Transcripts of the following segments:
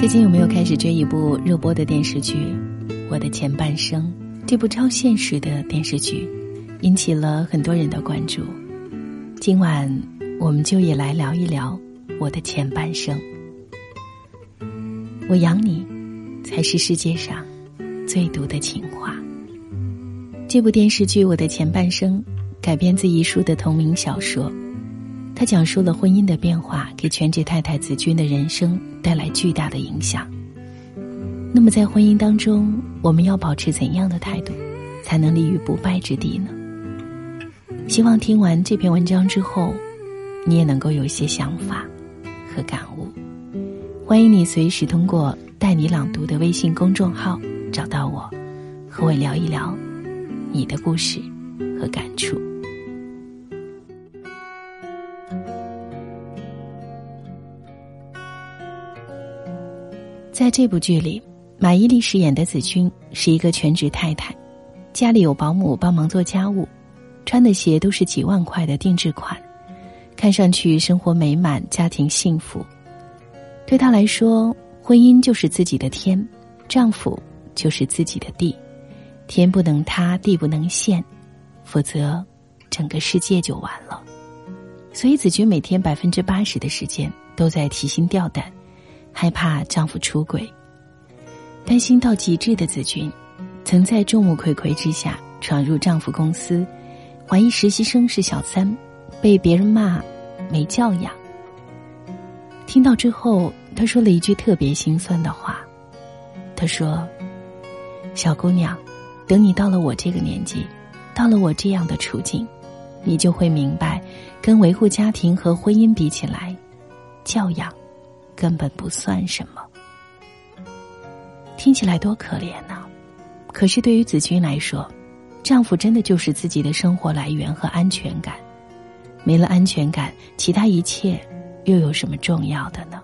最近有没有开始追一部热播的电视剧《我的前半生》？这部超现实的电视剧引起了很多人的关注。今晚我们就也来聊一聊我的前半生。我养你，才是世界上最毒的情话。这部电视剧《我的前半生》改编自一书的同名小说。他讲述了婚姻的变化给全职太太子君的人生带来巨大的影响。那么，在婚姻当中，我们要保持怎样的态度，才能立于不败之地呢？希望听完这篇文章之后，你也能够有一些想法和感悟。欢迎你随时通过“带你朗读”的微信公众号找到我，和我聊一聊你的故事和感触。在这部剧里，马伊琍饰演的子君是一个全职太太，家里有保姆帮忙做家务，穿的鞋都是几万块的定制款，看上去生活美满，家庭幸福。对她来说，婚姻就是自己的天，丈夫就是自己的地，天不能塌，地不能陷，否则整个世界就完了。所以子君每天百分之八十的时间都在提心吊胆。害怕丈夫出轨，担心到极致的子君，曾在众目睽睽之下闯入丈夫公司，怀疑实习生是小三，被别人骂没教养。听到之后，她说了一句特别心酸的话：“她说，小姑娘，等你到了我这个年纪，到了我这样的处境，你就会明白，跟维护家庭和婚姻比起来，教养。”根本不算什么，听起来多可怜呐！可是对于子君来说，丈夫真的就是自己的生活来源和安全感。没了安全感，其他一切又有什么重要的呢？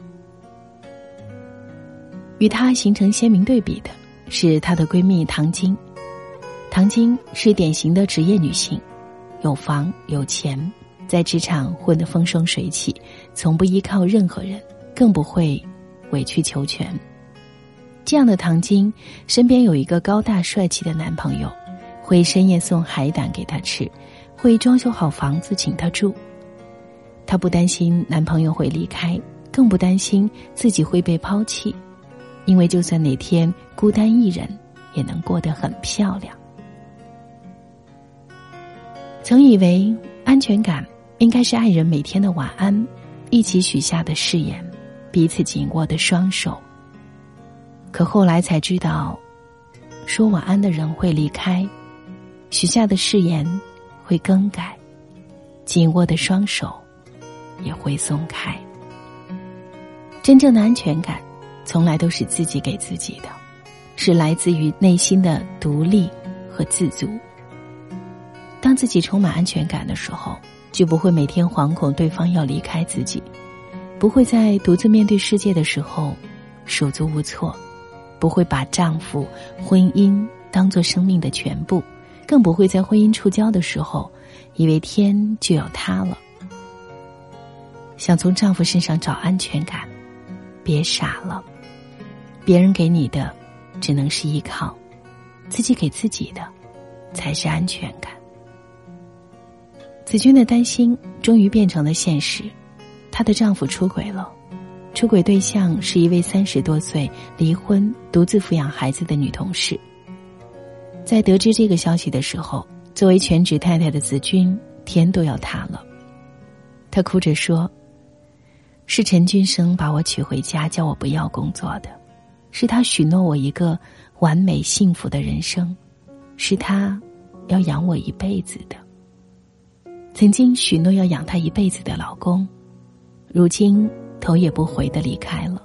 与她形成鲜明对比的是她的闺蜜唐晶。唐晶是典型的职业女性，有房有钱，在职场混得风生水起，从不依靠任何人。更不会委曲求全。这样的唐晶身边有一个高大帅气的男朋友，会深夜送海胆给她吃，会装修好房子请她住。她不担心男朋友会离开，更不担心自己会被抛弃，因为就算哪天孤单一人，也能过得很漂亮。曾以为安全感应该是爱人每天的晚安，一起许下的誓言。彼此紧握的双手。可后来才知道，说晚安的人会离开，许下的誓言会更改，紧握的双手也会松开。真正的安全感，从来都是自己给自己的，是来自于内心的独立和自足。当自己充满安全感的时候，就不会每天惶恐对方要离开自己。不会在独自面对世界的时候手足无措，不会把丈夫、婚姻当做生命的全部，更不会在婚姻触礁的时候以为天就要塌了。想从丈夫身上找安全感，别傻了，别人给你的只能是依靠，自己给自己的才是安全感。子君的担心终于变成了现实。她的丈夫出轨了，出轨对象是一位三十多岁、离婚、独自抚养孩子的女同事。在得知这个消息的时候，作为全职太太的子君天都要塌了。她哭着说：“是陈君生把我娶回家，叫我不要工作的；是他许诺我一个完美幸福的人生；是他要养我一辈子的。曾经许诺要养他一辈子的老公。”如今头也不回的离开了，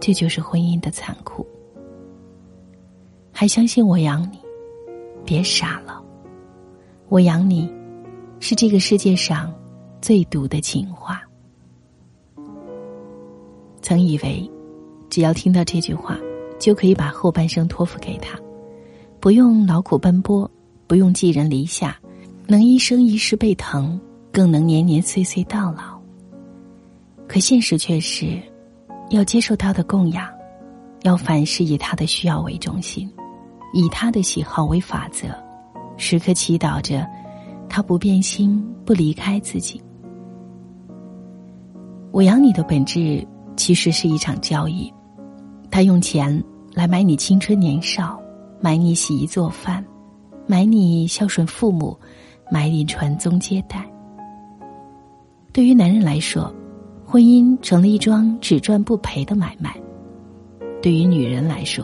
这就是婚姻的残酷。还相信我养你，别傻了。我养你，是这个世界上最毒的情话。曾以为，只要听到这句话，就可以把后半生托付给他，不用劳苦奔波，不用寄人篱下，能一生一世被疼，更能年年岁岁到老。可现实却是，要接受他的供养，要凡事以他的需要为中心，以他的喜好为法则，时刻祈祷着他不变心、不离开自己。我养你的本质其实是一场交易，他用钱来买你青春年少，买你洗衣做饭，买你孝顺父母，买你传宗接代。对于男人来说，婚姻成了一桩只赚不赔的买卖。对于女人来说，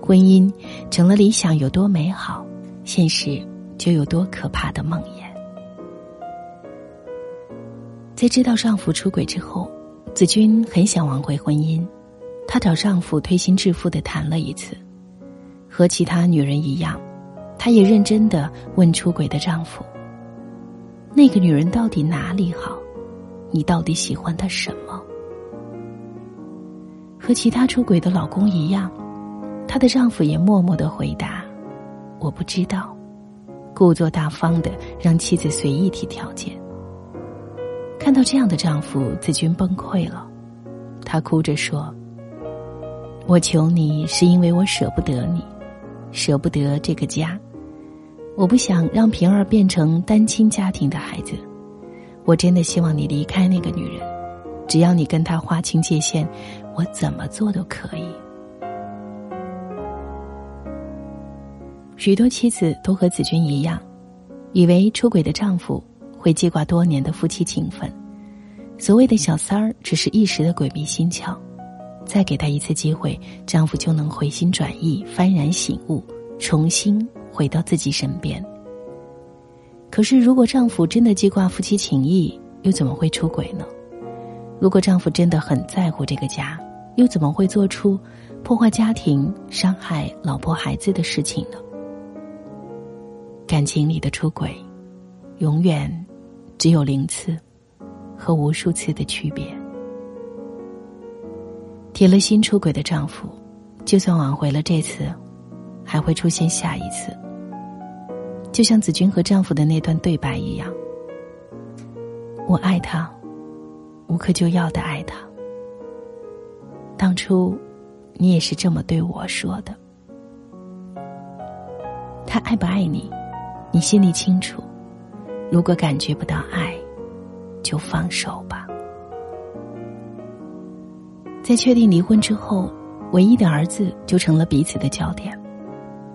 婚姻成了理想有多美好，现实就有多可怕的梦魇。在知道丈夫出轨之后，子君很想挽回婚姻，她找丈夫推心置腹的谈了一次，和其他女人一样，她也认真的问出轨的丈夫：“那个女人到底哪里好？你到底喜欢他什么？”和其他出轨的老公一样，她的丈夫也默默的回答：“我不知道。”故作大方的让妻子随意提条件。看到这样的丈夫，子君崩溃了，她哭着说：“我求你是因为我舍不得你，舍不得这个家，我不想让平儿变成单亲家庭的孩子，我真的希望你离开那个女人。”只要你跟她划清界限，我怎么做都可以。许多妻子都和子君一样，以为出轨的丈夫会记挂多年的夫妻情分，所谓的小三儿只是一时的鬼迷心窍，再给他一次机会，丈夫就能回心转意、幡然醒悟，重新回到自己身边。可是，如果丈夫真的记挂夫妻情谊，又怎么会出轨呢？如果丈夫真的很在乎这个家，又怎么会做出破坏家庭、伤害老婆孩子的事情呢？感情里的出轨，永远只有零次和无数次的区别。铁了心出轨的丈夫，就算挽回了这次，还会出现下一次。就像子君和丈夫的那段对白一样，我爱他。无可救药的爱他。当初，你也是这么对我说的。他爱不爱你，你心里清楚。如果感觉不到爱，就放手吧。在确定离婚之后，唯一的儿子就成了彼此的焦点。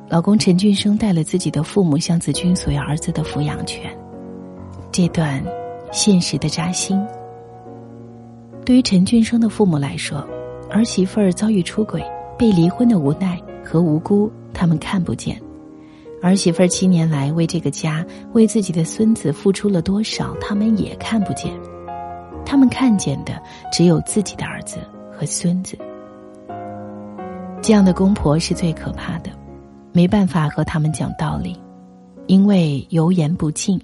老公陈俊生带了自己的父母向子君索要儿子的抚养权，这段现实的扎心。对于陈俊生的父母来说，儿媳妇儿遭遇出轨、被离婚的无奈和无辜，他们看不见；儿媳妇儿七年来为这个家、为自己的孙子付出了多少，他们也看不见。他们看见的只有自己的儿子和孙子。这样的公婆是最可怕的，没办法和他们讲道理，因为油盐不进；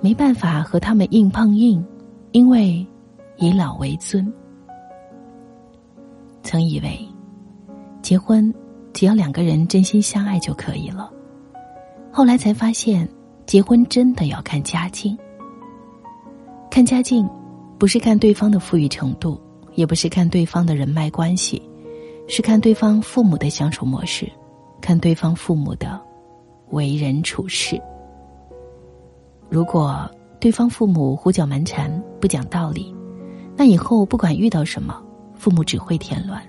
没办法和他们硬碰硬，因为。以老为尊，曾以为结婚只要两个人真心相爱就可以了，后来才发现，结婚真的要看家境。看家境，不是看对方的富裕程度，也不是看对方的人脉关系，是看对方父母的相处模式，看对方父母的为人处事。如果对方父母胡搅蛮缠，不讲道理。那以后不管遇到什么，父母只会添乱；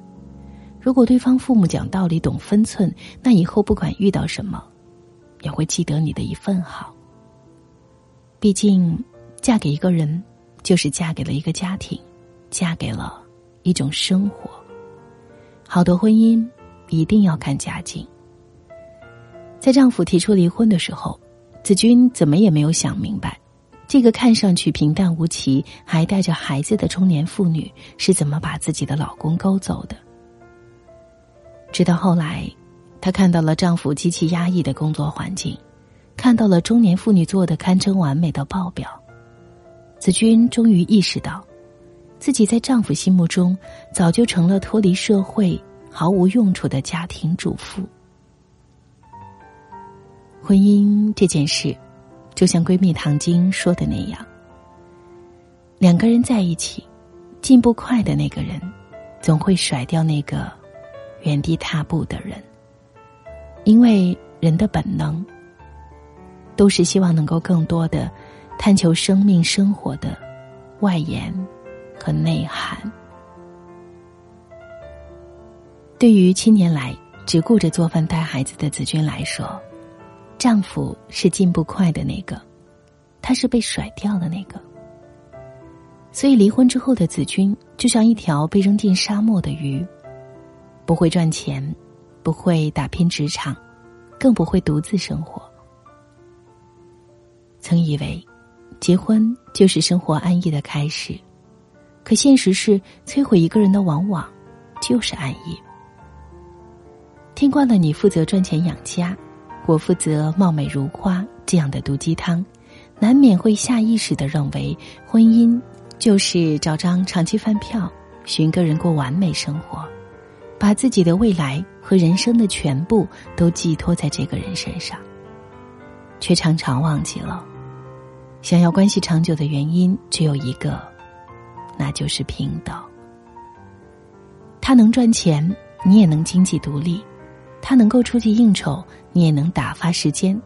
如果对方父母讲道理、懂分寸，那以后不管遇到什么，也会记得你的一份好。毕竟，嫁给一个人，就是嫁给了一个家庭，嫁给了一种生活。好的婚姻一定要看家境。在丈夫提出离婚的时候，子君怎么也没有想明白。这个看上去平淡无奇、还带着孩子的中年妇女是怎么把自己的老公勾走的？直到后来，她看到了丈夫极其压抑的工作环境，看到了中年妇女做的堪称完美的报表，子君终于意识到，自己在丈夫心目中早就成了脱离社会、毫无用处的家庭主妇。婚姻这件事。就像闺蜜唐晶说的那样，两个人在一起，进步快的那个人，总会甩掉那个原地踏步的人。因为人的本能，都是希望能够更多的探求生命生活的外延和内涵。对于七年来只顾着做饭带孩子的子君来说，丈夫是进步快的那个，他是被甩掉的那个。所以离婚之后的子君就像一条被扔进沙漠的鱼，不会赚钱。不会打拼职场，更不会独自生活。曾以为，结婚就是生活安逸的开始，可现实是，摧毁一个人的往往就是安逸。听惯了你负责赚钱养家，我负责貌美如花这样的毒鸡汤，难免会下意识的认为，婚姻就是找张长期饭票，寻个人过完美生活。把自己的未来和人生的全部都寄托在这个人身上，却常常忘记了，想要关系长久的原因只有一个，那就是平等。他能赚钱，你也能经济独立；他能够出去应酬，你也能打发时间；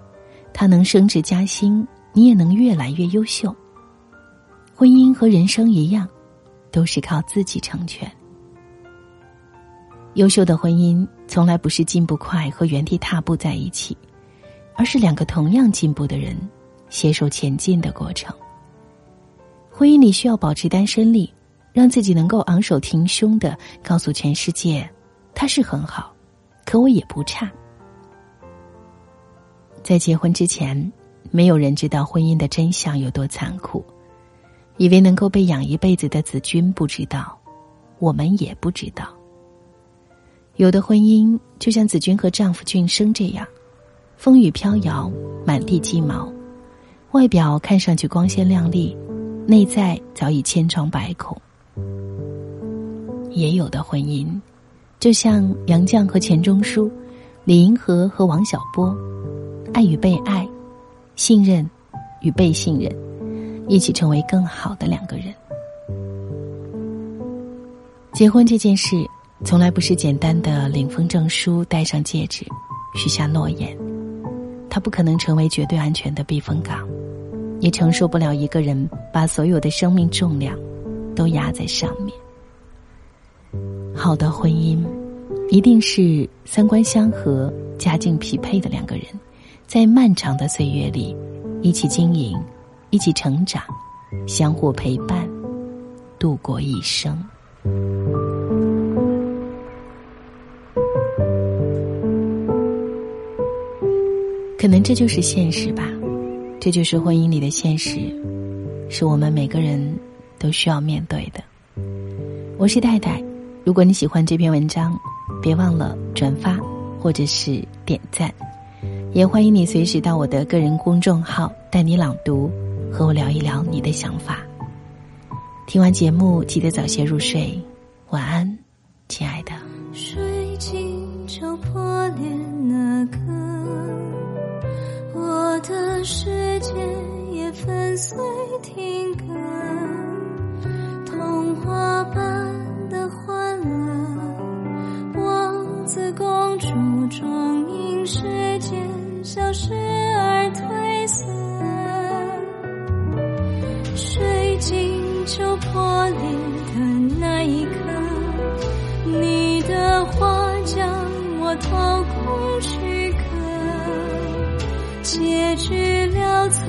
他能升职加薪，你也能越来越优秀。婚姻和人生一样，都是靠自己成全。优秀的婚姻从来不是进步快和原地踏步在一起，而是两个同样进步的人携手前进的过程。婚姻里需要保持单身力，让自己能够昂首挺胸的告诉全世界，他是很好，可我也不差。在结婚之前，没有人知道婚姻的真相有多残酷，以为能够被养一辈子的子君不知道，我们也不知道。有的婚姻就像子君和丈夫俊生这样，风雨飘摇，满地鸡毛，外表看上去光鲜亮丽，内在早已千疮百孔。也有的婚姻，就像杨绛和钱钟书，李银河和王小波，爱与被爱，信任与被信任，一起成为更好的两个人。结婚这件事。从来不是简单的领封证书、戴上戒指、许下诺言，它不可能成为绝对安全的避风港，也承受不了一个人把所有的生命重量都压在上面。好的婚姻，一定是三观相合、家境匹配的两个人，在漫长的岁月里一起经营、一起成长、相互陪伴，度过一生。可能这就是现实吧，这就是婚姻里的现实，是我们每个人都需要面对的。我是戴戴，如果你喜欢这篇文章，别忘了转发或者是点赞，也欢迎你随时到我的个人公众号带你朗读，和我聊一聊你的想法。听完节目记得早些入睡，晚安，亲爱的。水晶就破裂那个。我的世界也粉碎停格，童话般王子公主终因时间消失而褪色，水晶球破裂的那一刻，你的话将我掏空躯壳。结局潦草